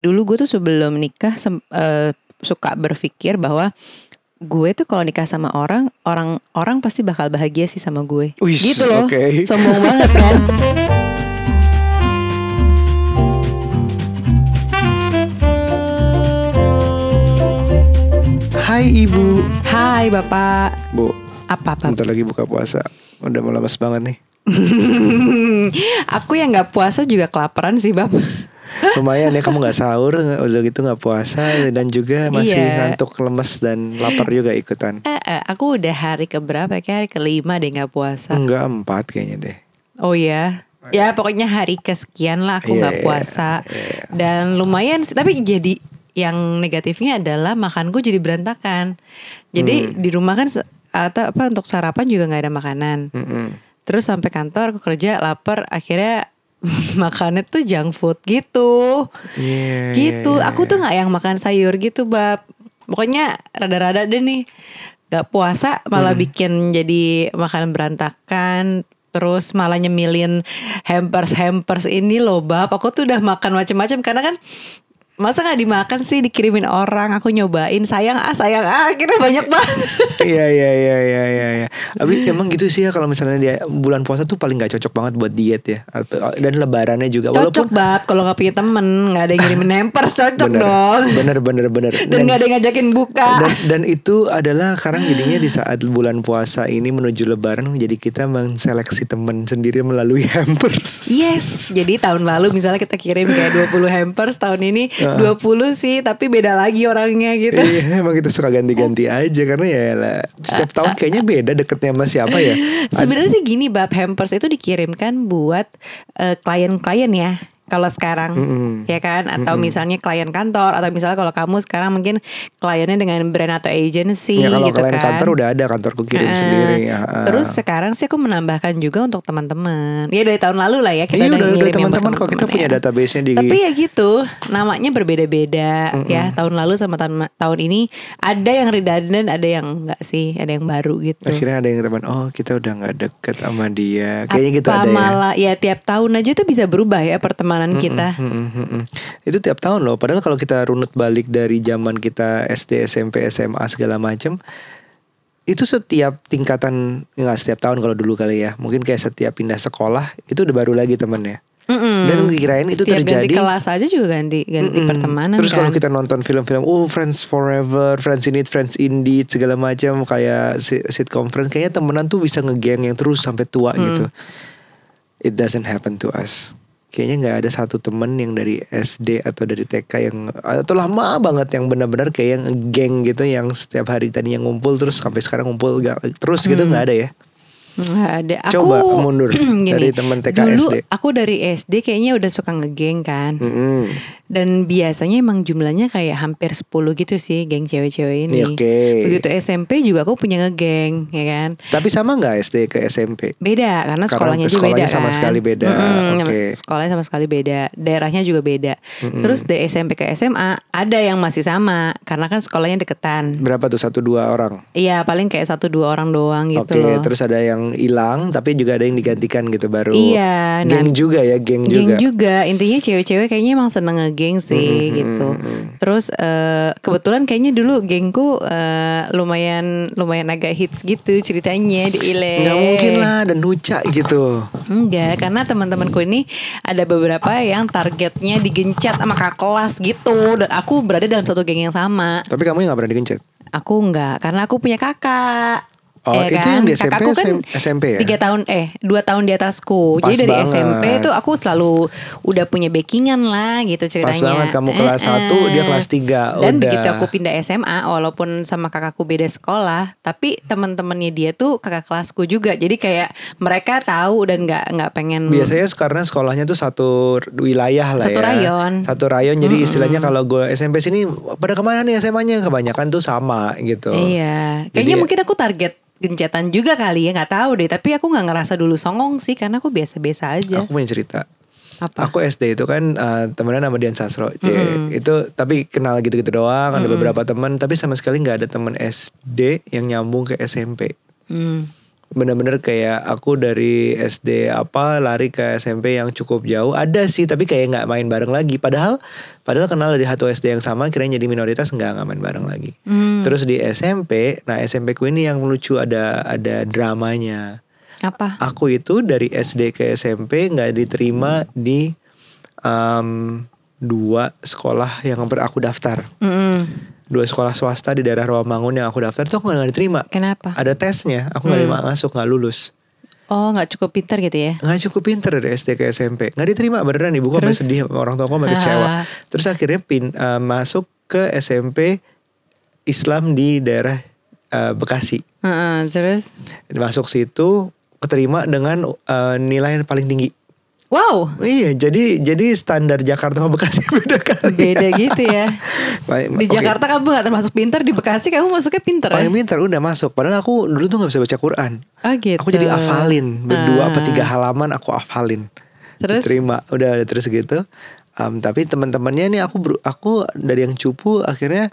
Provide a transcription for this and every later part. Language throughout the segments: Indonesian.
dulu gue tuh sebelum nikah sem- eh, suka berpikir bahwa gue tuh kalau nikah sama orang orang orang pasti bakal bahagia sih sama gue. Wih, gitu loh. oke. sombong banget kan? Hai ibu. Hai bapak. Bu. Apa apa Bentar lagi buka puasa. Udah mau lemes banget nih. Aku yang nggak puasa juga kelaparan sih bapak Lumayan ya kamu gak sahur Udah gitu gak puasa Dan juga masih Iya. ngantuk lemes Dan lapar juga ikutan eh, eh, aku udah hari keberapa kayak hari kelima deh nggak puasa Enggak empat kayaknya deh Oh ya, ya pokoknya hari kesekian lah aku Iya, nggak iya, puasa iya. dan lumayan sih. Tapi jadi yang negatifnya adalah makanku jadi berantakan. Jadi Hmm. di rumah kan atau apa untuk sarapan juga nggak ada makanan. Mm-mm. Terus sampai kantor aku kerja lapar akhirnya makannya tuh junk food gitu. Iya, gitu. iya, aku iya. tuh nggak yang makan sayur gitu bab. Pokoknya rada-rada deh nih. Gak puasa malah Hmm. bikin jadi makanan berantakan. Terus malah nyemilin hampers hampers ini loh bab. Aku tuh udah makan macam-macam karena kan masa nggak dimakan sih dikirimin orang. Aku nyobain sayang ah sayang ah akhirnya banyak banget. Iya iya iya iya iya. iya. Tapi emang gitu sih ya kalau misalnya dia bulan puasa tuh paling nggak cocok banget buat diet ya. Atau- Dan lebarannya juga. cocok bab kalau nggak punya temen nggak ada yang ngirimin hampers cocok bener, dong. bener bener bener. Dan nggak ada yang ngajakin buka. dan, dan itu adalah sekarang jadinya di saat bulan puasa ini menuju lebaran jadi kita menseleksi teman sendiri melalui hampers. Yes, jadi tahun lalu misalnya kita kirim kayak 20 hampers, tahun ini 20 sih, tapi beda lagi orangnya gitu. Iya, emang kita suka ganti-ganti aja karena ya lah, setiap tahun kayaknya beda deketnya sama siapa ya. Sebenarnya sih gini, bab hampers itu dikirimkan buat eh, klien-klien ya. Kalau sekarang, Mm-mm. ya kan, atau misalnya klien kantor, atau misalnya kalau kamu sekarang mungkin kliennya dengan brand atau agency, Ya kalau gitu kalian kan. kantor udah ada kantorku kirim Eh, sendiri ya. Terus sekarang sih aku menambahkan juga untuk teman-teman. Ya dari tahun lalu lah ya kita Iya, udah udah- teman-teman kok, kita punya ya. database-nya di- Tapi ya gitu, namanya berbeda-beda ya. Tahun lalu sama tahun tahun ini ada yang redundant, ada yang enggak sih, ada yang baru gitu. akhirnya ada yang teman, oh kita udah nggak deket sama dia. Kayaknya gitu Apa ada ya. malah ya tiap tahun aja tuh bisa berubah ya pertemanan kita. Mm, mm, mm, mm. Itu tiap tahun loh. Padahal kalau kita runut balik dari zaman kita SD, SMP, SMA segala macam, itu setiap tingkatan nggak setiap tahun kalau dulu kali ya. Mungkin kayak setiap pindah sekolah itu udah baru lagi temennya. Mm-mm. Dan kirain itu Setiap terjadi. ganti kelas aja juga ganti ganti Mm-mm. pertemanan Terus kan. kalau kita nonton film-film, oh Friends Forever, Friends in It, Friends Indeed, segala macam kayak si- sitcom Friends, kayaknya temenan tuh bisa ngegeng yang terus sampai tua Hmm. gitu. It doesn't happen to us. Kayaknya nggak ada satu temen yang dari SD atau dari TK yang atau lama banget yang benar-benar kayak yang geng gitu yang setiap hari tadinya ngumpul terus sampai sekarang ngumpul gak, terus gitu Hmm. nggak ada ya. Ada. Aku Coba mundur gini, dari teman TK dulu SD. aku dari SD kayaknya udah suka ngegeng kan. Mm-mm. Dan biasanya emang jumlahnya kayak hampir 10 gitu sih geng cewek-cewek ini. Iya, oke. Begitu SMP juga aku punya ngegeng, ya kan. Tapi sama nggak SD ke SMP? Beda karena Karena sekolahnya sekolahnya beda sama kan. sekali beda, Mm-mm, oke. Sekolahnya sama sekali beda, daerahnya juga beda. Terus dari SMP ke SMA ada yang masih sama karena kan sekolahnya deketan. Berapa tuh satu dua orang? Iya paling kayak satu dua orang doang gitu Oke, loh. terus ada yang hilang tapi juga ada yang digantikan gitu baru. Iya, nah- Geng juga ya, geng, Geng juga. juga. Intinya cewek-cewek kayaknya emang seneng ngegeng sih gitu. Terus eh, kebetulan kayaknya dulu gengku eh, lumayan lumayan agak hits gitu ceritanya di Ile. Nggak mungkin lah dan nuca gitu. Enggak, karena teman-temanku ini ada beberapa yang targetnya digencet sama kakak kelas gitu dan aku berada dalam satu geng yang sama. Tapi kamu yang nggak pernah digencet. Aku enggak, karena aku punya kakak. Oh, Ya itu kan? yang di SMP, Kakakku kan SM- SMP ya? Tiga tahun eh dua tahun di atasku. Pas Jadi dari banget. SMP tuh aku selalu udah punya backingan lah gitu ceritanya. Pas banget, kamu kelas Eh, satu, eh. dia kelas tiga. Dan Udah. begitu aku pindah SMA, walaupun sama kakakku beda sekolah, tapi teman-temannya dia tuh kakak kelasku juga. Jadi kayak mereka tahu dan nggak nggak pengen. Biasanya karena sekolahnya tuh satu wilayah lah Satu ya. rayon. Satu rayon. Jadi istilahnya kalau gue SMP sini pada ke mana nih SMA-nya? Kebanyakan tuh sama gitu. Iya, Jadi- kayaknya mungkin aku target gencetan juga kali ya nggak tahu deh. Tapi aku nggak ngerasa dulu songong sih karena aku biasa-biasa aja. Aku punya cerita. Apa? Aku SD itu kan uh, temenan sama Dian Sastro. C. Itu tapi kenal gitu-gitu doang. Ada beberapa teman, tapi sama sekali nggak ada teman SD yang nyambung ke SMP. Hmm. Bener-bener kayak aku dari SD apa lari ke SMP yang cukup jauh. Ada sih, tapi kayak nggak main bareng lagi. Padahal Padahal kenal dari satu SD yang sama, kira jadi minoritas nggak main bareng lagi. Hmm. Terus di SMP, nah SMP ku ini yang lucu ada ada dramanya. Apa? Aku itu dari SD ke SMP nggak diterima di em, dua sekolah yang aku daftar. Mm-mm. Dua sekolah swasta di daerah Rawamangun yang aku daftar itu aku nggak diterima. Kenapa? Ada tesnya, aku Hmm. masuk, nggak lulus. Oh nggak cukup pintar gitu ya? nggak cukup pinter dari SD ke SMP nggak diterima beneran ibu Terus? sedih orang tua sampai kecewa Ah. terus akhirnya pin eh, masuk ke SMP Islam di daerah eh, Bekasi Heeh, terus? masuk situ keterima dengan eh, nilai yang paling tinggi Wow, iya jadi jadi standar Jakarta sama Bekasi beda kali beda gitu ya. Baik, Di oke. Jakarta kamu gak termasuk pintar, di Bekasi kamu masuknya pintar ya? paling pintar udah masuk padahal aku dulu tuh nggak bisa baca Quran Oh gitu. aku jadi hafalin berdua apa Ah. tiga halaman aku hafalin Terus? terima udah udah terus gitu Em, tapi teman-temannya nih aku aku dari yang cupu akhirnya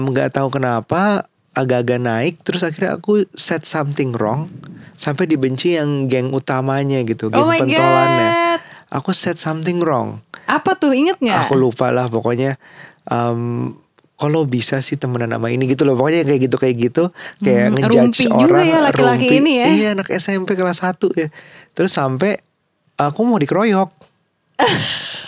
nggak tahu kenapa agak-agak naik terus akhirnya aku set something wrong sampai dibenci yang geng utamanya gitu geng Oh pentolannya God. aku set something wrong Apa tuh inget nggak? aku lupa lah pokoknya em, kalau bisa sih temenan sama ini gitu loh pokoknya kayak gitu kayak gitu kayak Hmm, ngejudge rumpi juga orang ya laki-laki rumpi. ini ya. iya anak SMP kelas 1 ya terus sampai aku mau dikeroyok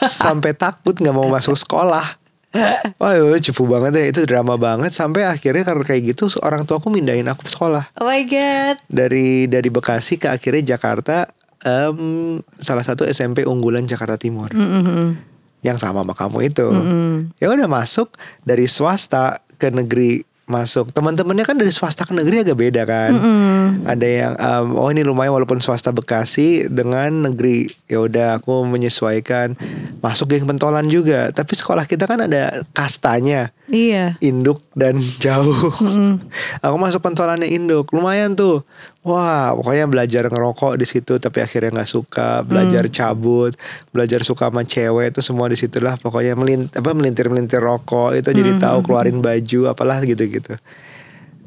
sampai takut nggak mau masuk sekolah Wah cupu banget ya Itu drama banget Sampai akhirnya karena kayak gitu Orang tua aku mindahin aku sekolah Oh my god. Dari dari Bekasi ke akhirnya Jakarta em, Salah satu SMP unggulan Jakarta Timur Mm-mm. Yang sama sama kamu itu Mm-mm. ya udah masuk dari swasta ke negeri masuk. Teman-temannya kan dari swasta ke negeri agak beda kan. Mm-mm. ada yang um, oh ini lumayan walaupun swasta Bekasi dengan negeri. Ya udah aku menyesuaikan. Masuk geng pentolan juga. Tapi sekolah kita kan ada kastanya. Iya. induk dan jauh. Aku masuk pentolannya induk. Lumayan tuh wah pokoknya belajar ngerokok di situ tapi akhirnya nggak suka belajar cabut belajar suka sama cewek itu semua di situlah pokoknya melint apa melintir melintir rokok itu jadi tahu keluarin baju apalah gitu gitu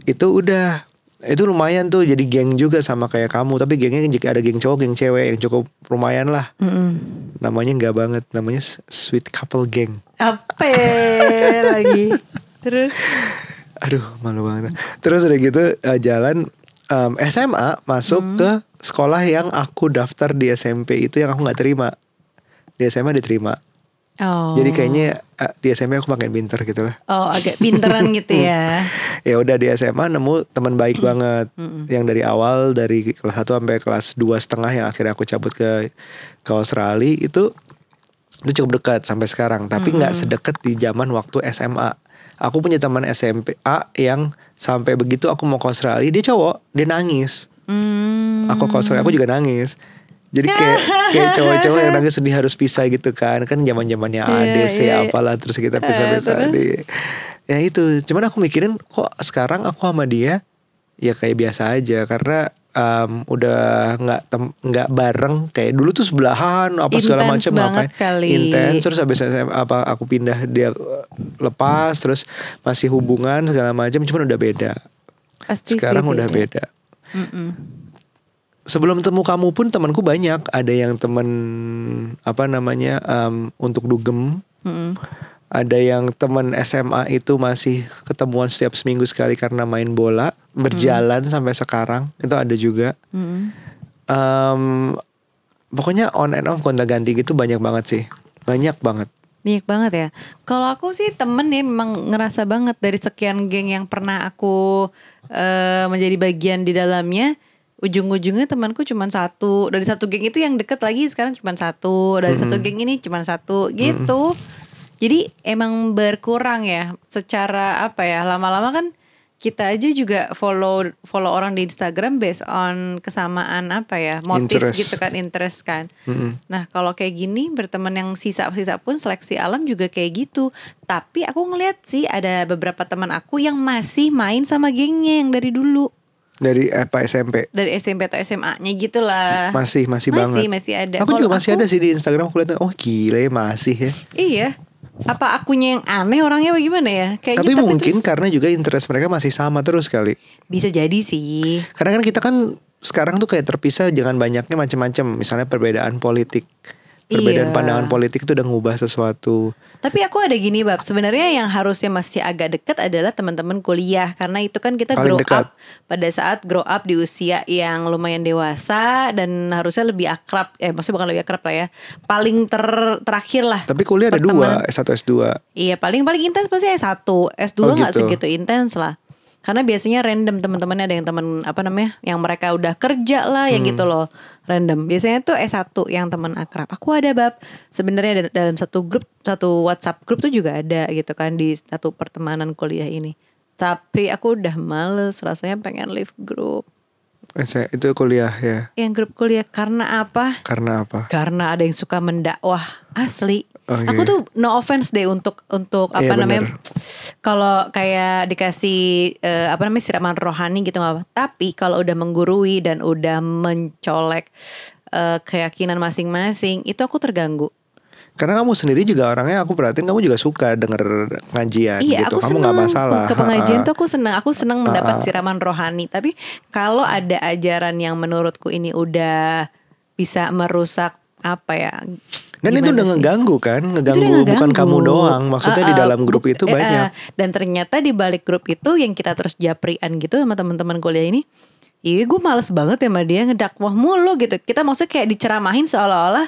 itu udah itu lumayan tuh jadi geng juga sama kayak kamu tapi gengnya jika ada geng cowok geng cewek yang cukup lumayan lah Mm-mm. namanya nggak banget namanya sweet couple gang Apa lagi? Terus? Aduh malu banget. Terus udah gitu eh, jalan em, SMA masuk ke sekolah yang aku daftar di SMP itu yang aku nggak terima. Di SMA diterima. Oh. Jadi kayaknya eh, di SMP aku makin pinter gitu lah. Oh agak pinteran gitu ya. Ya udah di SMA nemu teman baik banget. Yang dari awal dari kelas 1 sampai kelas dua setengah yang akhirnya aku cabut ke ke Australia itu itu cukup dekat sampai sekarang. Tapi nggak sedekat di zaman waktu SMA. Aku punya teman SMP A yang sampai begitu aku mau ke Australia dia cowok dia nangis. Hmm. Aku ke Australia aku juga nangis. Jadi kayak kayak cowok-cowok yang nangis sedih harus pisah gitu kan kan zaman zamannya Iya, ADC iya, iya. apalah terus kita Eh, pisah-pisah terus? di ya itu cuman aku mikirin kok sekarang aku sama dia ya kayak biasa aja karena em, udah nggak nggak bareng kayak dulu tuh sebelahan apa segala macam ngapain kali. intens terus habis apa aku pindah dia lepas terus masih hubungan segala macam cuman udah beda Pasti sih sekarang udah beda Mm-mm. sebelum temu kamu pun temanku banyak ada yang teman apa namanya em, untuk dugem Mm-mm. Ada yang teman SMA itu masih ketemuan setiap seminggu sekali karena main bola berjalan sampai sekarang itu ada juga Mm-mm. Em, pokoknya on and off gonta ganti gitu banyak banget sih banyak banget Banyak banget ya. Kalau aku sih temen ya memang ngerasa banget dari sekian geng yang pernah aku eh, menjadi bagian di dalamnya. Ujung-ujungnya temanku cuma satu. Dari satu geng itu yang deket lagi sekarang cuma satu. Dari satu geng ini cuma satu gitu. Jadi emang berkurang ya. Secara apa ya lama-lama kan kita aja juga follow follow orang di Instagram based on kesamaan apa ya motif Interest. gitu kan interest kan. Mm-mm. Nah kalau kayak gini berteman yang sisa-sisa pun seleksi alam juga kayak gitu. Tapi aku ngeliat sih ada beberapa teman aku yang masih main sama gengnya yang dari dulu. dari apa SMP Dari SMP atau SMA-nya gitu lah. masih masih, banget Masih, masih ada. aku juga Kalau masih aku- ada sih di Instagram aku lihat oh gila ya masih ya Iya. Apa akunya yang aneh orangnya bagaimana ya? Kayak tapi gitu, mungkin terus- karena juga interest mereka masih sama terus kali bisa jadi sih. Karena kan kita kan sekarang tuh kayak terpisah jangan banyaknya macam-macam. Misalnya perbedaan politik. Perbedaan Iya. pandangan politik itu udah ngubah sesuatu. Tapi aku ada gini bab, sebenarnya yang harusnya masih agak dekat adalah teman-teman kuliah karena itu kan kita Paling grow dekat. up pada saat grow up di usia yang lumayan dewasa dan harusnya lebih akrab, eh maksudnya bukan lebih akrab lah ya, paling ter terakhir lah. Tapi kuliah ada dua, pertemanan. S1 S2. Iya paling paling intens pasti S1 S2 Oh, nggak gitu. segitu intens lah Karena biasanya random teman-temannya ada yang teman apa namanya Yang mereka udah kerja lah yang Hmm. gitu loh Random. Biasanya tuh S1 yang teman akrab. Aku ada bab. Sebenarnya da- dalam satu grup Satu WhatsApp grup tuh juga ada gitu kan Di satu pertemanan kuliah ini. Tapi aku udah males Rasanya pengen leave grup saya- Itu kuliah ya. Yang grup kuliah karena apa? Karena apa? Karena ada yang suka mendakwah asli. Oke. Aku tuh no offense deh untuk untuk apa Iya, namanya kalau kayak dikasih eh, apa namanya siraman rohani gitu apa. Tapi kalau udah menggurui dan udah mencolek eh, keyakinan masing-masing itu aku terganggu. Karena kamu sendiri juga orangnya aku perhatiin kamu juga suka denger ngajian Iya, gitu. aku kamu nggak masalah. ke pengajian tuh aku seneng. Aku seneng mendapat siraman rohani. Tapi kalau ada ajaran yang menurutku ini udah bisa merusak apa ya? Dan itu gimana udah sih? ngeganggu kan, ngeganggu dia bukan ngeganggu. kamu doang. Maksudnya di Ah, ah, dalam grup itu eh, banyak. ah. dan ternyata di balik grup itu yang kita terus japrian gitu sama teman-teman kuliah ini. Iya gue males banget ya sama dia ngedakwah mulu gitu. Kita maksudnya kayak diceramahin seolah-olah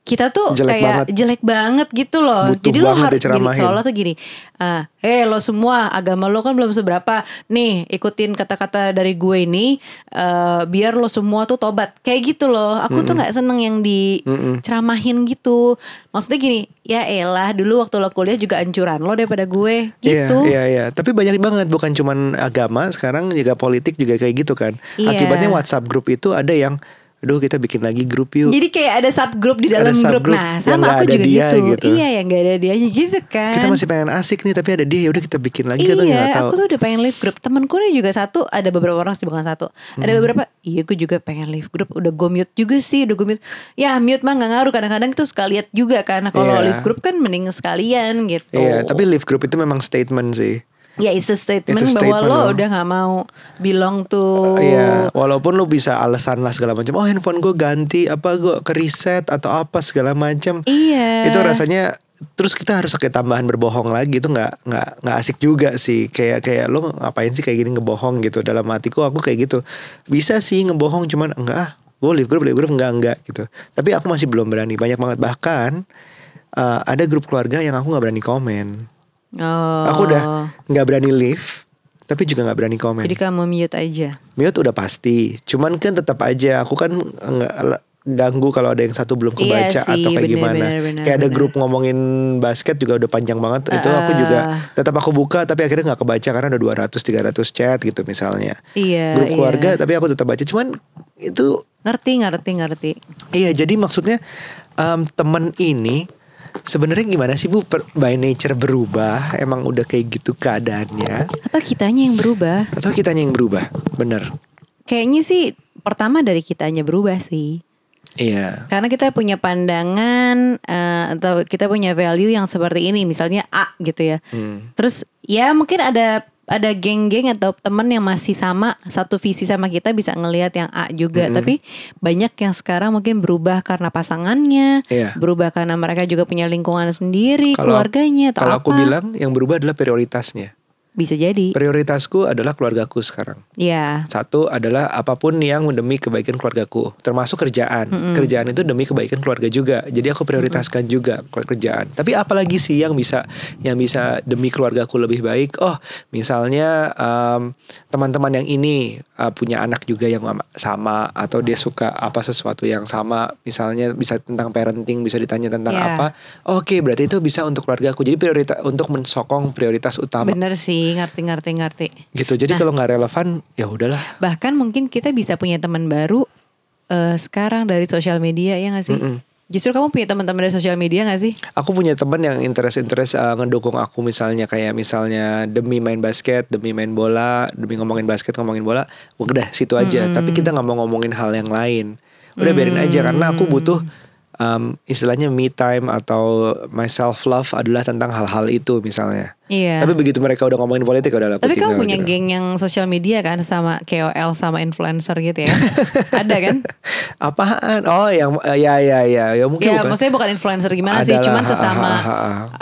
kita tuh Jelek kayak banget. jelek banget gitu loh. Butuh Jadi lo harus gini, diceramahin. seolah tuh gini. Ah, eh lo semua agama lo kan belum seberapa. Nih ikutin kata-kata dari gue ini eh, biar lo semua tuh tobat. Kayak gitu loh. Aku tuh nggak seneng yang diceramahin gitu. Maksudnya gini, ya elah dulu waktu lo kuliah juga ancuran lo daripada gue gitu. Iya, iya, iya. Tapi banyak banget bukan cuman agama, sekarang juga politik juga kayak gitu kan. Iya. Akibatnya WhatsApp grup itu ada yang aduh kita bikin lagi grup yuk. Jadi kayak ada subgroup di dalam Ada grup. Nah, sama aku juga dia gitu. gitu. Iya, yang gak ada dia gitu kan. kita masih pengen asik nih tapi ada dia ya udah kita bikin lagi kita nggak Iya, tahu. aku tuh udah pengen leave grup. Temenku nih juga satu, ada beberapa orang sih bukan satu. Hmm. Ada beberapa, iya gue juga pengen leave grup. Udah gue mute juga sih, udah gue mute. Ya mute mah gak ngaruh. Kadang-kadang itu suka lihat juga kan. Kalau Iya. leave grup kan mending sekalian gitu. Iya, tapi live group itu memang statement sih. Ya it's a statement, It's a bahwa statement lo loh. udah gak mau belong to. Iya, walaupun lu bisa alasan lah segala macam. Oh handphone gue ganti, apa gue ke reset atau apa segala macam. Iya. Itu rasanya terus kita harus pakai tambahan berbohong lagi itu nggak nggak nggak asik juga sih kayak kayak lo ngapain sih kayak gini ngebohong gitu dalam hatiku aku kayak gitu bisa sih ngebohong cuman enggak ah gue live group live group enggak enggak gitu tapi aku masih belum berani banyak banget bahkan uh, ada grup keluarga yang aku nggak berani komen Oh. aku udah nggak berani live tapi juga nggak berani komen Jadi kamu mute aja. mute udah pasti cuman kan tetap aja aku kan nggak ganggu kalau ada yang satu belum Iya kebaca sih, atau kayak bener, gimana bener, bener, kayak ada bener. grup ngomongin basket juga udah panjang banget itu aku Ah. juga tetap aku buka tapi akhirnya nggak kebaca karena ada 200 300 chat gitu misalnya Iya. grup iya. keluarga tapi aku tetap baca cuman itu Ngerti, ngerti, ngerti. iya jadi maksudnya em, temen ini sebenarnya gimana sih bu Per- by nature berubah emang udah kayak gitu keadaannya Atau kitanya yang berubah. atau kitanya yang berubah bener Kayaknya sih pertama dari kitanya berubah sih. iya Karena kita punya pandangan eh, atau kita punya value yang seperti ini, misalnya A gitu ya. Hmm. Terus ya mungkin ada ada geng-geng atau teman yang masih sama satu visi sama kita bisa ngelihat yang A juga, tapi banyak yang sekarang mungkin berubah karena pasangannya, Iya. berubah karena mereka juga punya lingkungan sendiri, Kalau- keluarganya atau Kalau apa. aku bilang yang berubah adalah prioritasnya. Bisa jadi. Prioritasku adalah keluargaku sekarang. Ya. Satu adalah apa pun yang demi kebaikan keluargaku, termasuk kerjaan. Kerjaan itu demi kebaikan keluarga juga. Jadi aku prioritaskan juga kerjaan. Tapi apalagi sih yang bisa yang bisa demi keluargaku lebih baik? Oh, misalnya em, teman-teman yang ini uh, punya anak juga yang sama- atau dia suka apa sesuatu yang sama. Misalnya bisa tentang parenting, bisa ditanya tentang Ya. apa. Oke, berarti itu bisa untuk keluargaku. Jadi prioritas untuk mensokong prioritas utama Bener sih, ngerti ngerti ngerti. gitu. Jadi kalau nggak relevan ya udahlah. Bahkan mungkin kita bisa punya teman baru eh, sekarang dari sosial media ya gak sih? Mm-mm. Justru kamu punya teman-teman dari sosial media gak sih? aku punya teman yang interest interest uh, ngedukung aku. Misalnya kayak misalnya demi main basket demi main bola demi ngomongin basket ngomongin bola udah situ aja. Tapi kita nggak mau ngomongin hal yang lain. Udah biarin aja karena aku butuh um, istilahnya me time atau my self love adalah tentang hal-hal itu misalnya Iya. Tapi begitu mereka udah ngomongin politik udah lah aku Tapi kamu punya gitu. geng yang sosial media kan sama KOL sama influencer gitu ya? Ada kan? Apaan? Oh yang eh, ya ya ya ya mungkin ya, bukan. maksudnya bukan influencer gimana sih, Adalah, cuman ha, sesama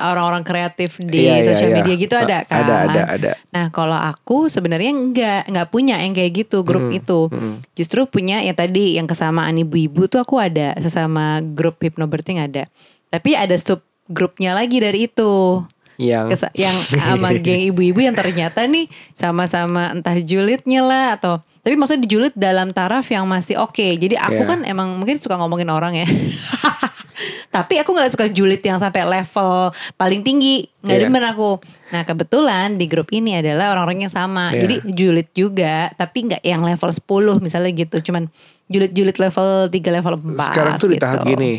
orang-orang kreatif di Iya, iya, sosial iya. media gitu ada kan? ada, ada, ada. Nah, kalau aku sebenarnya enggak, enggak punya yang kayak gitu grup itu. Justru punya ya tadi yang kesamaan ibu-ibu tuh aku ada sesama grup hypnobirthing ada. Tapi ada sub grupnya lagi dari itu. Yang Kesa- yang sama geng ibu-ibu yang ternyata nih sama-sama entah julidnya lah atau tapi maksudnya dijulit dalam taraf yang masih oke. Jadi aku Iya. kan emang mungkin suka ngomongin orang ya. tapi aku nggak suka julid yang sampai level paling tinggi. nggak Iya. demen aku. Nah kebetulan di grup ini adalah orang-orang yang sama. Iya. Jadi julid juga, tapi nggak yang level 10 misalnya gitu. Cuman julid-julid level 3 level 4 sekarang tuh di tahap gitu. gini.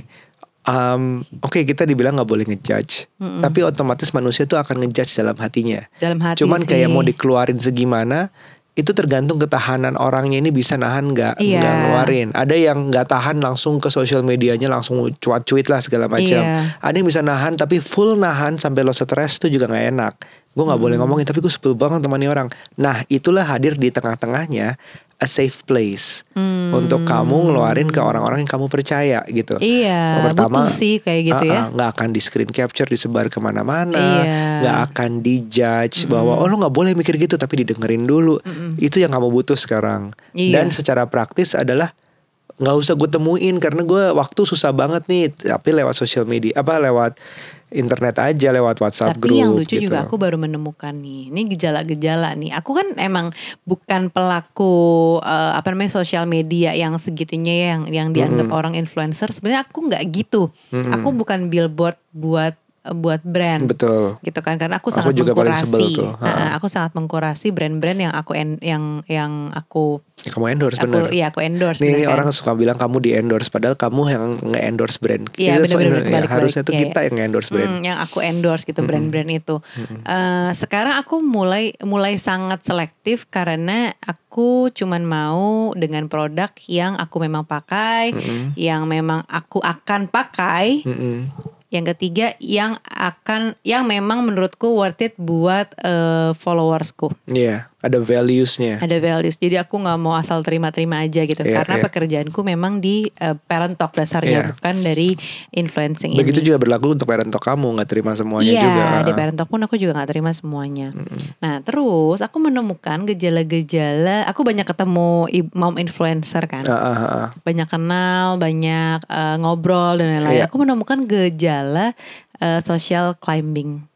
Um, Oke kita dibilang nggak boleh ngejudge, tapi otomatis manusia tuh akan ngejudge dalam hatinya. Dalam hati Cuman sih. kayak mau dikeluarin segimana itu tergantung ketahanan orangnya ini bisa nahan nggak Iya. nggak ngeluarin. Ada yang nggak tahan langsung ke sosial medianya langsung cuat-cuit lah segala macam. Iya. Ada yang bisa nahan tapi full nahan sampai lo stres tuh juga nggak enak. Gue nggak boleh ngomongin tapi gue sebel banget temani orang. Nah itulah hadir di tengah-tengahnya a safe place untuk kamu ngeluarin ke orang-orang yang kamu percaya gitu. Iya, butuh sih kayak gitu ya. uh-uh, nggak akan di screen capture disebar ke mana-mana, Iya. nggak akan dijudge bahwa oh lo nggak boleh mikir gitu tapi didengerin dulu. Itu yang kamu butuh sekarang. Iya. Dan secara praktis adalah nggak usah gue temuin karena gue waktu susah banget nih tapi lewat sosial media apa lewat internet aja lewat WhatsApp Tapi group yang lucu gitu. juga aku baru menemukan nih, ini gejala-gejala nih. Aku kan emang bukan pelaku eh, apa namanya sosial media yang segitunya yang yang dianggap orang influencer. Sebenarnya aku nggak gitu. Aku bukan billboard buat buat brand. betul gitu kan karena aku Aku sangat juga paling sebel mengkurasi tuh. Ha. Nah, aku sangat mengkurasi brand-brand yang aku en- yang yang aku Ya, kamu endorse aku bener iya aku endorse Nih, ini kan? orang suka bilang kamu di endorse padahal kamu yang nge-endorse brand. Iya, so- bener-bener ya, harusnya tuh kita yang nge-endorse brand. Hmm, yang aku endorse gitu brand-brand itu. Eh, sekarang aku mulai mulai sangat selektif karena aku cuman mau dengan produk yang aku memang pakai, yang memang aku akan pakai. Mm-mm. Yang ketiga yang akan yang memang menurutku worth it buat eh, followersku. Iya, ada values-nya. Ada values. Jadi aku nggak mau asal terima-terima aja gitu. Iya, Karena iya. pekerjaanku memang di eh, parent talk dasarnya Iya. bukan dari influencing Begitu ini. juga berlaku untuk parent talk kamu nggak terima semuanya iya, juga. di parent talk pun aku juga nggak terima semuanya. Nah, terus aku menemukan gejala-gejala. Aku banyak ketemu mom influencer kan. Ah, ah, ah. Banyak kenal, banyak eh, ngobrol dan lain-lain. Iya. Aku menemukan gejala eh, social climbing.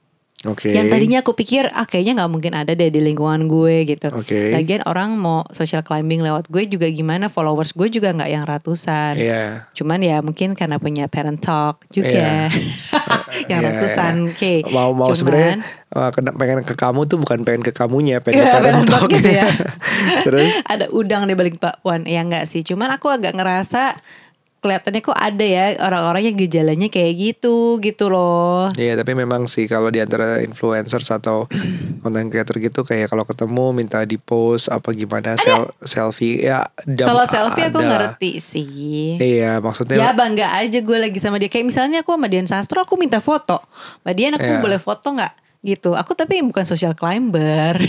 Oke. Yang tadinya aku pikir ah kayaknya nggak mungkin ada deh di lingkungan gue gitu. Oke. Lagian orang mau social climbing lewat gue juga gimana followers gue juga nggak yang ratusan. Iya. Cuman ya mungkin karena punya parent talk juga. yang Iya, ratusan. iya. Oke. Mau mau Cuman- sebenarnya uh, pengen ke kamu tuh bukan pengen ke kamunya, pengen Iya, ke parent parent talk talk gitu ya. Terus ada udang di balik bakwan ya enggak sih. Cuman aku agak ngerasa kelihatannya kok ada ya orang-orang yang gejalanya kayak gitu gitu loh. Iya tapi memang sih kalau di antara influencers atau content creator gitu kayak kalau ketemu minta di post apa gimana sel selfie ya Kalau selfie aku ada. ngerti sih. Iya maksudnya Ya bangga aja gue lagi sama dia Kayak misalnya aku sama Dian Sastro Aku minta foto Mbak Dian aku Iya. boleh foto nggak Gitu Aku tapi bukan social climber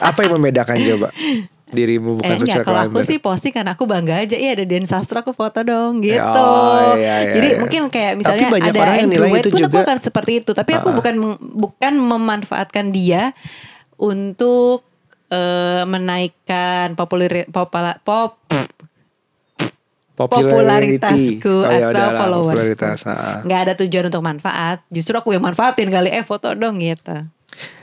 apa yang membedakan coba dirimu bukan Eh social enggak Kalau aku sih posting Karena aku bangga aja Iya ada Dian Sastro aku foto dong Gitu Oh, iya, iya, Jadi iya. mungkin kayak Tapi misalnya banyak Ada orang yang nilai itu pun aku juga- akan seperti itu Tapi aku Ah. bukan meng- bukan memanfaatkan dia Untuk eh, Menaikkan Populer pop, Popularity. popularitasku Oh, ya atau followersku. popularitas, ah. Nggak ada tujuan untuk manfaat. Justru aku yang manfaatin kali eh foto dong gitu.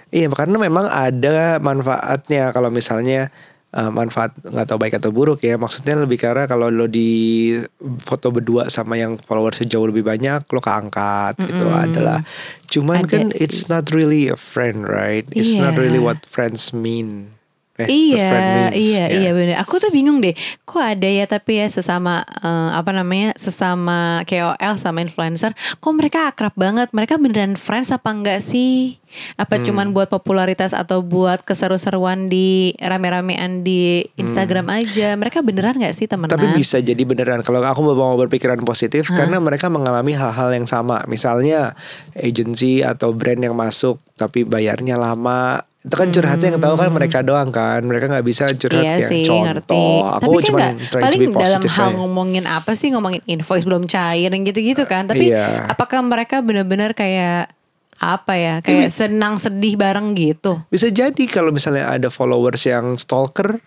Iya karena memang ada manfaatnya kalau misalnya uh, manfaat nggak tahu baik atau buruk ya. Maksudnya lebih karena kalau lo di foto berdua sama yang followersnya jauh lebih banyak lo keangkat gitu adalah. Cuman Ada kan sih. it's not really a friend right? It's not Iya. really what friends mean Eh, iya, friend means, iya, ya. iya bener. Aku tuh bingung deh, kok ada ya tapi ya sesama eh, apa namanya sesama KOL sama influencer, kok mereka akrab banget? Mereka beneran friends apa enggak sih? Apa Hmm. cuman buat popularitas atau buat keseru-seruan di rame-ramean di Instagram aja? Mereka beneran nggak sih temenan? Hmm. Tapi bisa jadi beneran kalau aku mau berpikiran positif karena mereka mengalami hal-hal yang sama. Misalnya agency atau brand yang masuk tapi bayarnya lama. Itu kan curhatnya yang tahu kan mereka doang kan. Mereka nggak bisa curhat Iya kayak sih, contoh. ngerti. Aku Tapi kan cuma paling be dalam hal aja. ngomongin apa sih, ngomongin invoice belum cair yang gitu-gitu kan. Tapi Iya. apakah mereka benar-benar kayak apa ya, kayak senang sedih bareng gitu? Bisa jadi kalau misalnya ada followers yang stalker,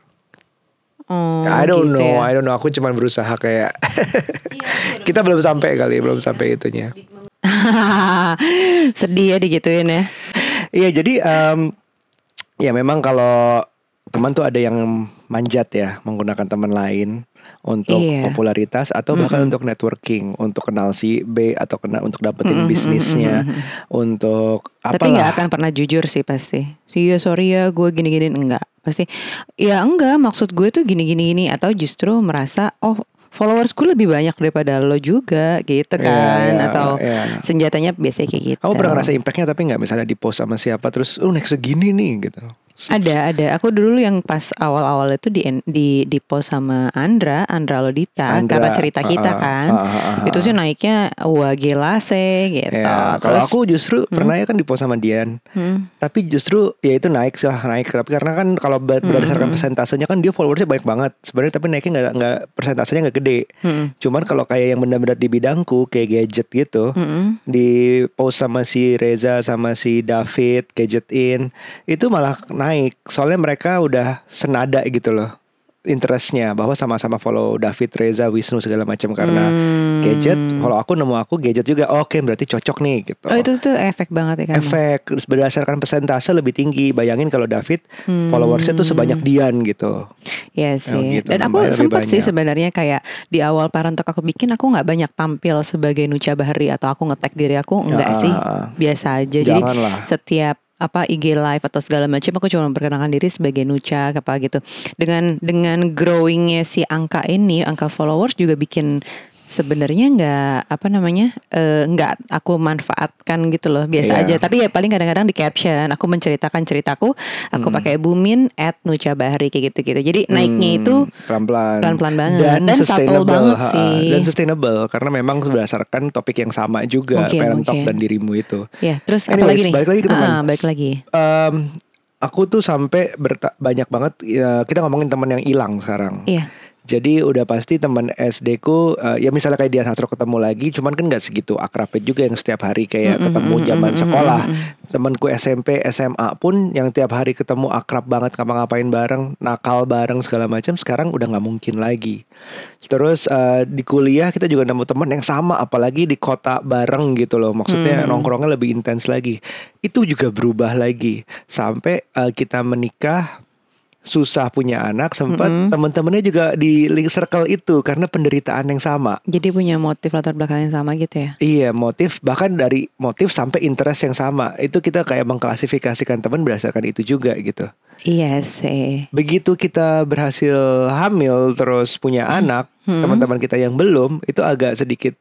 Oh, I don't gitu know, ya. I don't know. Aku cuma berusaha kayak kita belum sampai kali, belum sampai itunya. sedih ya digituin ya. Iya jadi em, ya memang kalau teman tuh ada yang manjat ya menggunakan teman lain untuk Iya. popularitas atau bahkan untuk networking, untuk kenal si B atau kena untuk dapetin bisnisnya, untuk apa Tapi nggak akan pernah jujur sih pasti. Iya sorry ya gue gini-gini enggak. Pasti ya enggak maksud gue tuh gini-gini gini atau justru merasa oh followers gue lebih banyak daripada lo juga gitu Iya, kan iya, atau iya. senjatanya biasanya kayak gitu. Kamu pernah ngerasa impactnya tapi nggak misalnya di post sama siapa terus, oh naik segini nih gitu. Ada ada. Aku dulu yang pas awal-awal itu di di di post sama Andra, Andra Lodita Andra, karena cerita kita ah, kan. ah, ah, ah, Itu sih naiknya wah gila sih gitu. Ya, kalau Terus- aku justru pernah ya kan di post sama Dian. Hmm. Tapi justru ya itu naik sih lah naik tapi karena kan kalau Hmm, berdasarkan persentasenya kan dia followersnya banyak banget sebenarnya tapi naiknya nggak nggak persentasenya nggak gede. Hmm. Cuman kalau kayak yang benar-benar di bidangku kayak gadget gitu Hmm. di post sama si Reza sama si David gadget in itu malah naik soalnya mereka udah senada gitu loh interestnya bahwa sama-sama follow David Reza Wisnu segala macam karena Hmm. gadget follow aku nemu aku gadget juga oke berarti cocok nih gitu Oh itu tuh efek banget ya kan. efek berdasarkan persentase lebih tinggi bayangin kalau David Hmm. followersnya tuh sebanyak Dian gitu Iya sih. gitu, Dan aku sempat sih sebenarnya kayak di awal parentok aku bikin aku nggak banyak tampil sebagai Nucha Bahari atau aku nge-tag diri aku enggak Ah, sih. Biasa aja. Jadi Janganlah. setiap apa IG live atau segala macam aku cuma memperkenalkan diri sebagai Nucha apa gitu. Dengan dengan growingnya si angka ini, angka followers juga bikin sebenarnya nggak apa namanya eh, nggak aku manfaatkan gitu loh biasa Iya. aja tapi ya paling kadang-kadang di caption aku menceritakan ceritaku aku Hmm. pakai bumin at Nucha Bahari kayak gitu-gitu jadi naiknya itu pelan-pelan Pelan-pelan banget. Dan subtle banget ha-ha. sih. dan sustainable karena memang berdasarkan topik yang sama juga Mungkin, parent talk mungkin. dan dirimu itu ya terus apa Anyways, lagi nih balik lagi ke teman. Ah, balik lagi Em, aku tuh sampai banyak banget ya, kita ngomongin teman yang hilang sekarang iya Jadi udah pasti teman SD ku eh, ya misalnya kayak Dian Sastro ketemu lagi, cuman kan nggak segitu akrabnya juga yang setiap hari kayak ketemu zaman sekolah. Temanku SMP, SMA pun yang tiap hari ketemu akrab banget ngapa-ngapain bareng, nakal bareng segala macam sekarang udah nggak mungkin lagi. Terus eh, di kuliah kita juga nemu teman yang sama apalagi di kota bareng gitu loh. Maksudnya nongkrongnya lebih intens lagi. Itu juga berubah lagi sampai eh, kita menikah susah punya anak sempat teman-temannya juga di link circle itu karena penderitaan yang sama. jadi punya motif latar belakang yang sama gitu ya? Iya motif bahkan dari motif sampai interest yang sama. Itu kita kayak mengklasifikasikan teman berdasarkan itu juga gitu. iya sih. Begitu kita berhasil hamil terus punya anak teman-teman kita yang belum itu agak sedikit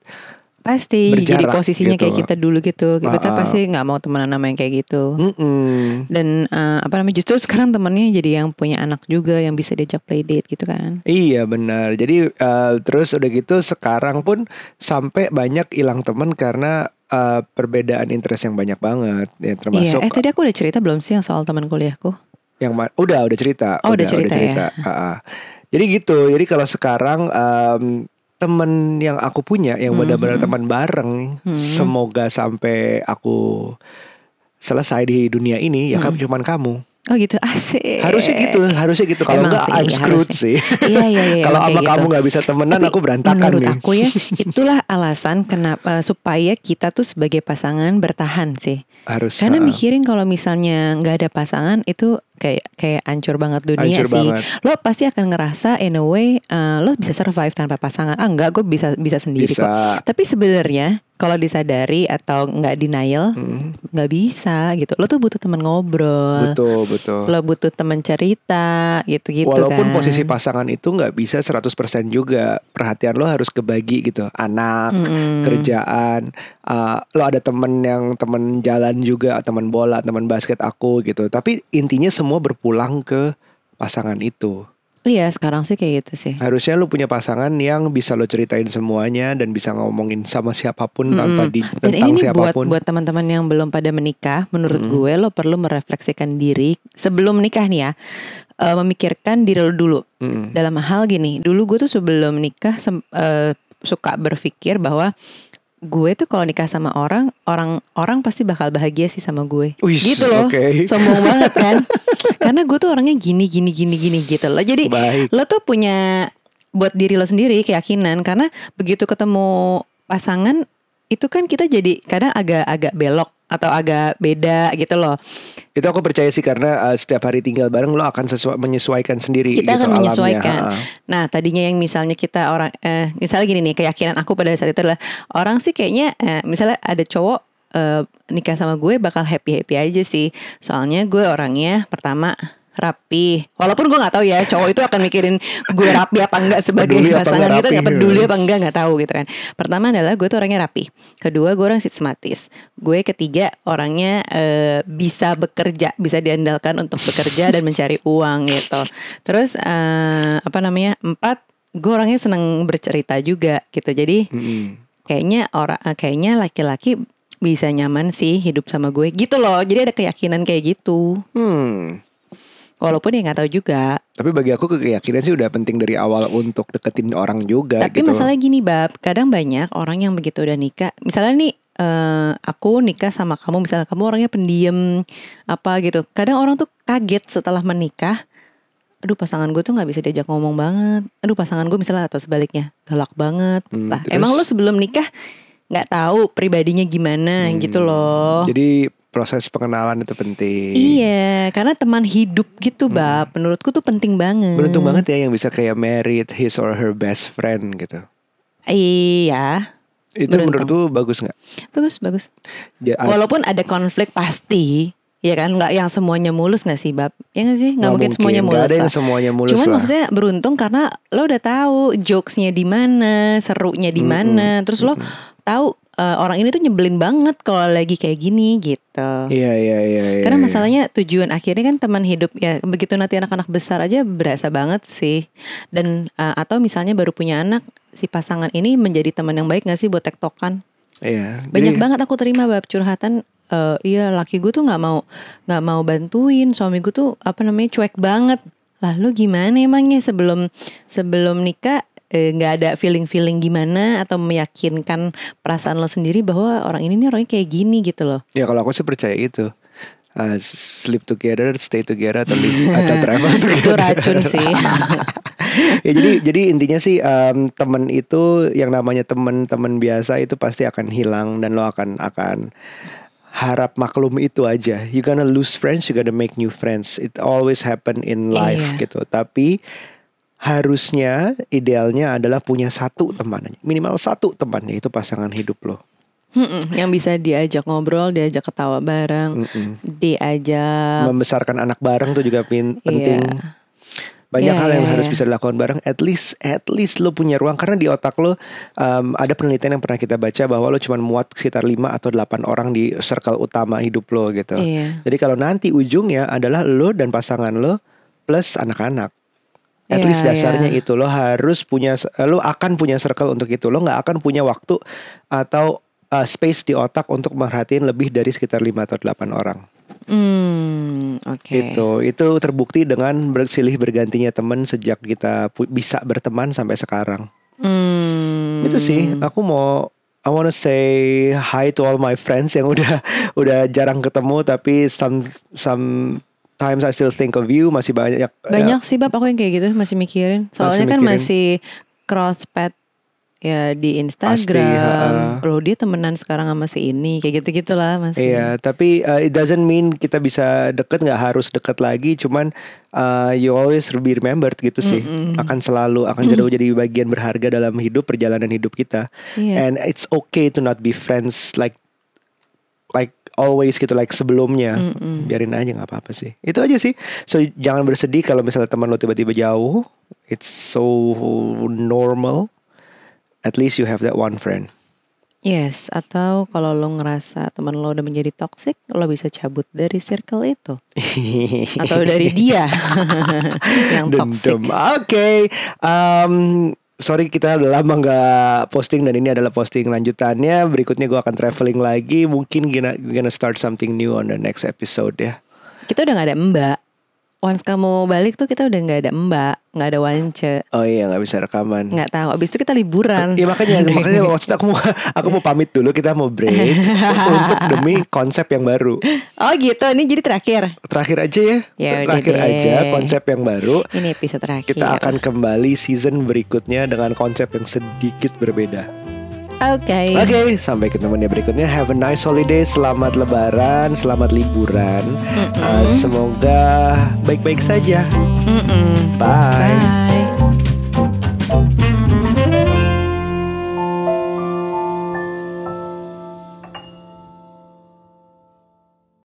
pasti jadi Berjarak posisinya gitu. kayak kita dulu gitu kita Ah, ah. pasti nggak mau temenan sama yang kayak gitu mm-mm. dan eh, apa namanya justru sekarang temennya jadi yang punya anak juga yang bisa diajak play date gitu kan Iya benar. Jadi eh, terus udah gitu sekarang pun sampai banyak hilang teman karena eh, perbedaan interest yang banyak banget. Ya Iya, termasuk eh tadi aku udah cerita belum sih yang soal teman kuliahku? yang udah udah cerita. Oh, udah cerita ya? Ah, ah. Jadi gitu. Jadi kalau sekarang em, temen yang aku punya yang Hmm, benar-benar teman bareng, semoga sampai aku selesai di dunia ini ya Hmm. kan cuman kamu. Oh gitu, asik. Harusnya gitu, harusnya gitu. Kalau enggak I'm iya, screwed harusnya. sih. Iya iya iya. Kalau emang sama kayak kamu gitu. nggak bisa temenan, Tapi aku berantakan menurut nih. aku ya, itulah alasan kenapa supaya kita tuh sebagai pasangan bertahan sih. Harus Karena mikirin kalau misalnya nggak ada pasangan itu kayak kayak ancur banget dunia Hancur sih. banget. Lo pasti akan ngerasa in a way eh, lo bisa survive tanpa pasangan. Ah enggak, gue bisa bisa sendiri kok. Bisa. Tapi sebenarnya kalau disadari atau nggak denial, Hmm. nggak bisa gitu. Lo tuh butuh teman ngobrol. Betul, betul. Lo butuh teman cerita gitu-gitu Walaupun kan. posisi pasangan itu nggak bisa 100% juga Perhatian lo harus kebagi gitu Anak, Mm-mm. kerjaan uh, Lo ada temen yang temen jalan juga Temen bola, temen basket aku gitu Tapi intinya semua berpulang ke pasangan itu Iya, sekarang sih kayak gitu sih. Harusnya lo punya pasangan yang bisa lo ceritain semuanya Dan bisa ngomongin sama siapa pun Tanpa Mm-mm. di, Dan tentang ini nih buat siapa pun buat teman-teman yang belum pada menikah, menurut gue lo perlu merefleksikan diri sebelum menikah nih ya, eh, memikirkan diri lo dulu. Mm-mm. Dalam hal gini, dulu gue tuh sebelum menikah sem- eh, suka berpikir bahwa gue tuh kalau nikah sama orang, orang orang pasti bakal bahagia sih sama gue. Wih, gitu loh. oke. Sombong banget kan? Karena gue tuh orangnya gini gini gini gini gitu loh. Jadi Baik. lo tuh punya buat diri lo sendiri keyakinan karena begitu ketemu pasangan itu kan kita jadi kadang agak-agak belok atau agak beda gitu loh. Itu aku percaya sih karena uh, setiap hari tinggal bareng lo akan sesua- menyesuaikan sendiri Kita gitu akan alamnya. menyesuaikan. Ha-ha. Nah, tadinya yang misalnya kita orang eh misalnya gini nih, keyakinan aku pada saat itu adalah orang sih kayaknya eh, misalnya ada cowok eh, nikah sama gue bakal happy-happy aja sih. Soalnya gue orangnya pertama rapi. Walaupun gue nggak tahu ya cowok itu akan mikirin gue rapi apa enggak sebagai Peduli pasangan gitu nggak peduli apa enggak nggak tahu gitu kan. Pertama adalah gue tuh orangnya rapi. Kedua gue orang sistematis. Gue ketiga orangnya eh, bisa bekerja, bisa diandalkan untuk bekerja dan mencari uang gitu. Terus eh, apa namanya empat gue orangnya seneng bercerita juga gitu. Jadi Mm-mm. kayaknya orang eh, kayaknya laki-laki bisa nyaman sih hidup sama gue gitu loh. Jadi ada keyakinan kayak gitu. Hmm. Walaupun ya nggak tahu juga. Tapi bagi aku keyakinan sih udah penting dari awal untuk deketin orang juga Tapi gitu. masalah gini bab, kadang banyak orang yang begitu udah nikah, misalnya nih eh, aku nikah sama kamu, misalnya kamu orangnya pendiam apa gitu. Kadang orang tuh kaget setelah menikah. Aduh pasangan gue tuh nggak bisa diajak ngomong banget. Aduh pasangan gue misalnya atau sebaliknya galak banget. Hmm, lah terus? emang lo sebelum nikah nggak tahu pribadinya gimana Hmm, gitu loh. Jadi proses pengenalan itu penting. Iya, karena teman hidup gitu, Bab. Menurutku tuh penting banget. Hmm. Beruntung banget ya yang bisa kayak married his or her best friend gitu. Iya, Itu Beruntung. menurut tuh bagus nggak? bagus bagus. Ya, Walaupun ada konflik pasti, ya kan nggak yang semuanya mulus nggak sih, Bab? Ya nggak sih? Nggak mungkin, semuanya mulus ada yang semuanya mulus Cuman lah. maksudnya beruntung karena lo udah tahu jokesnya di mana, serunya di mana, terus lo tahu eh, orang ini tuh nyebelin banget kalau lagi kayak gini gitu. Iya iya iya. iya, Karena iya. masalahnya tujuan akhirnya kan teman hidup ya begitu nanti anak-anak besar aja berasa banget sih. Dan eh, atau misalnya baru punya anak si pasangan ini menjadi teman yang baik gak sih buat tektokan? Iya. Banyak Jadi- banget aku terima bab curhatan eh, iya laki gue tuh nggak mau nggak mau bantuin suami gue tuh apa namanya cuek banget. Lah lu gimana emangnya sebelum sebelum nikah eh, nggak ada feeling feeling gimana atau meyakinkan perasaan lo sendiri bahwa orang ini nih orangnya kayak gini gitu loh. Ya kalau aku sih percaya itu. Uh, sleep together, stay together atau live, atau travel together. Itu racun sih. ya jadi jadi intinya sih em, temen itu yang namanya temen-temen biasa itu pasti akan hilang dan lo akan akan harap maklum itu aja. You gonna lose friends, you gonna make new friends. It always happen in life Iya. gitu. Tapi harusnya idealnya adalah punya satu teman minimal satu teman yaitu pasangan hidup lo. Mm-mm, yang bisa diajak ngobrol, diajak ketawa bareng, Mm-mm. diajak Membesarkan anak bareng tuh juga pin- Iya. penting. Banyak Iya, hal yang iya, harus iya. bisa dilakukan bareng. At least, at least lo punya ruang karena di otak lo um, ada penelitian yang pernah kita baca bahwa lo cuma muat sekitar 5 atau 8 orang di circle utama hidup lo gitu. Iya. Jadi kalau nanti ujungnya adalah lo dan pasangan lo plus anak-anak. At Iya, least dasarnya iya. itu lo harus punya lo akan punya circle untuk itu. Lo nggak akan punya waktu atau uh, space di otak untuk merhatiin lebih dari sekitar 5 atau 8 orang. Hmm, oke. Itu itu terbukti dengan bersilih bergantinya teman sejak kita bisa berteman sampai sekarang. Hmm. Itu sih aku mau I wanna say hi to all my friends yang udah udah jarang ketemu tapi some sometimes I still think of you masih banyak Banyak sih bab aku yang kayak gitu masih mikirin. Soalnya kan mikirin. masih cross path ya di Pasti, Instagram. ha-ha. Loh dia temenan sekarang sama si ini kayak gitu gitulah masih. Iya, tapi uh, it doesn't mean kita bisa deket nggak harus deket lagi, cuman uh, you always be remembered gitu sih. Akan selalu akan jadi jadi bagian berharga dalam hidup perjalanan hidup kita. Iya. And it's okay to not be friends like always gitu like sebelumnya. Biarin aja nggak apa-apa sih. Itu aja sih. So jangan bersedih kalau misalnya teman lo tiba-tiba jauh. It's so normal. At least you have that one friend. Yes, atau kalau lo ngerasa teman lo udah menjadi toxic, lo bisa cabut dari circle itu. Atau dari dia yang toxic. Oke. Um, sorry kita udah lama nggak posting dan ini adalah posting lanjutannya. Berikutnya gue akan traveling lagi. Mungkin gonna, gonna start something new on the next episode ya. Kita udah gak ada mbak. Once kamu balik tuh kita udah nggak ada mbak, nggak ada wance, Oh iya nggak bisa rekaman. nggak tahu. Abis itu kita liburan. Iya makanya makanya maksud aku mau aku mau pamit dulu kita mau break untuk demi konsep yang baru. Oh gitu, ini jadi terakhir. Terakhir aja ya. Ya terakhir deh. aja konsep yang baru. Ini episode terakhir. Kita akan kembali season berikutnya dengan konsep yang sedikit berbeda. Oke. Oke, sampai ketemu di berikutnya. Have a nice holiday, selamat lebaran, selamat liburan. Uh, semoga baik-baik saja. Mm-mm. Bye. Bye.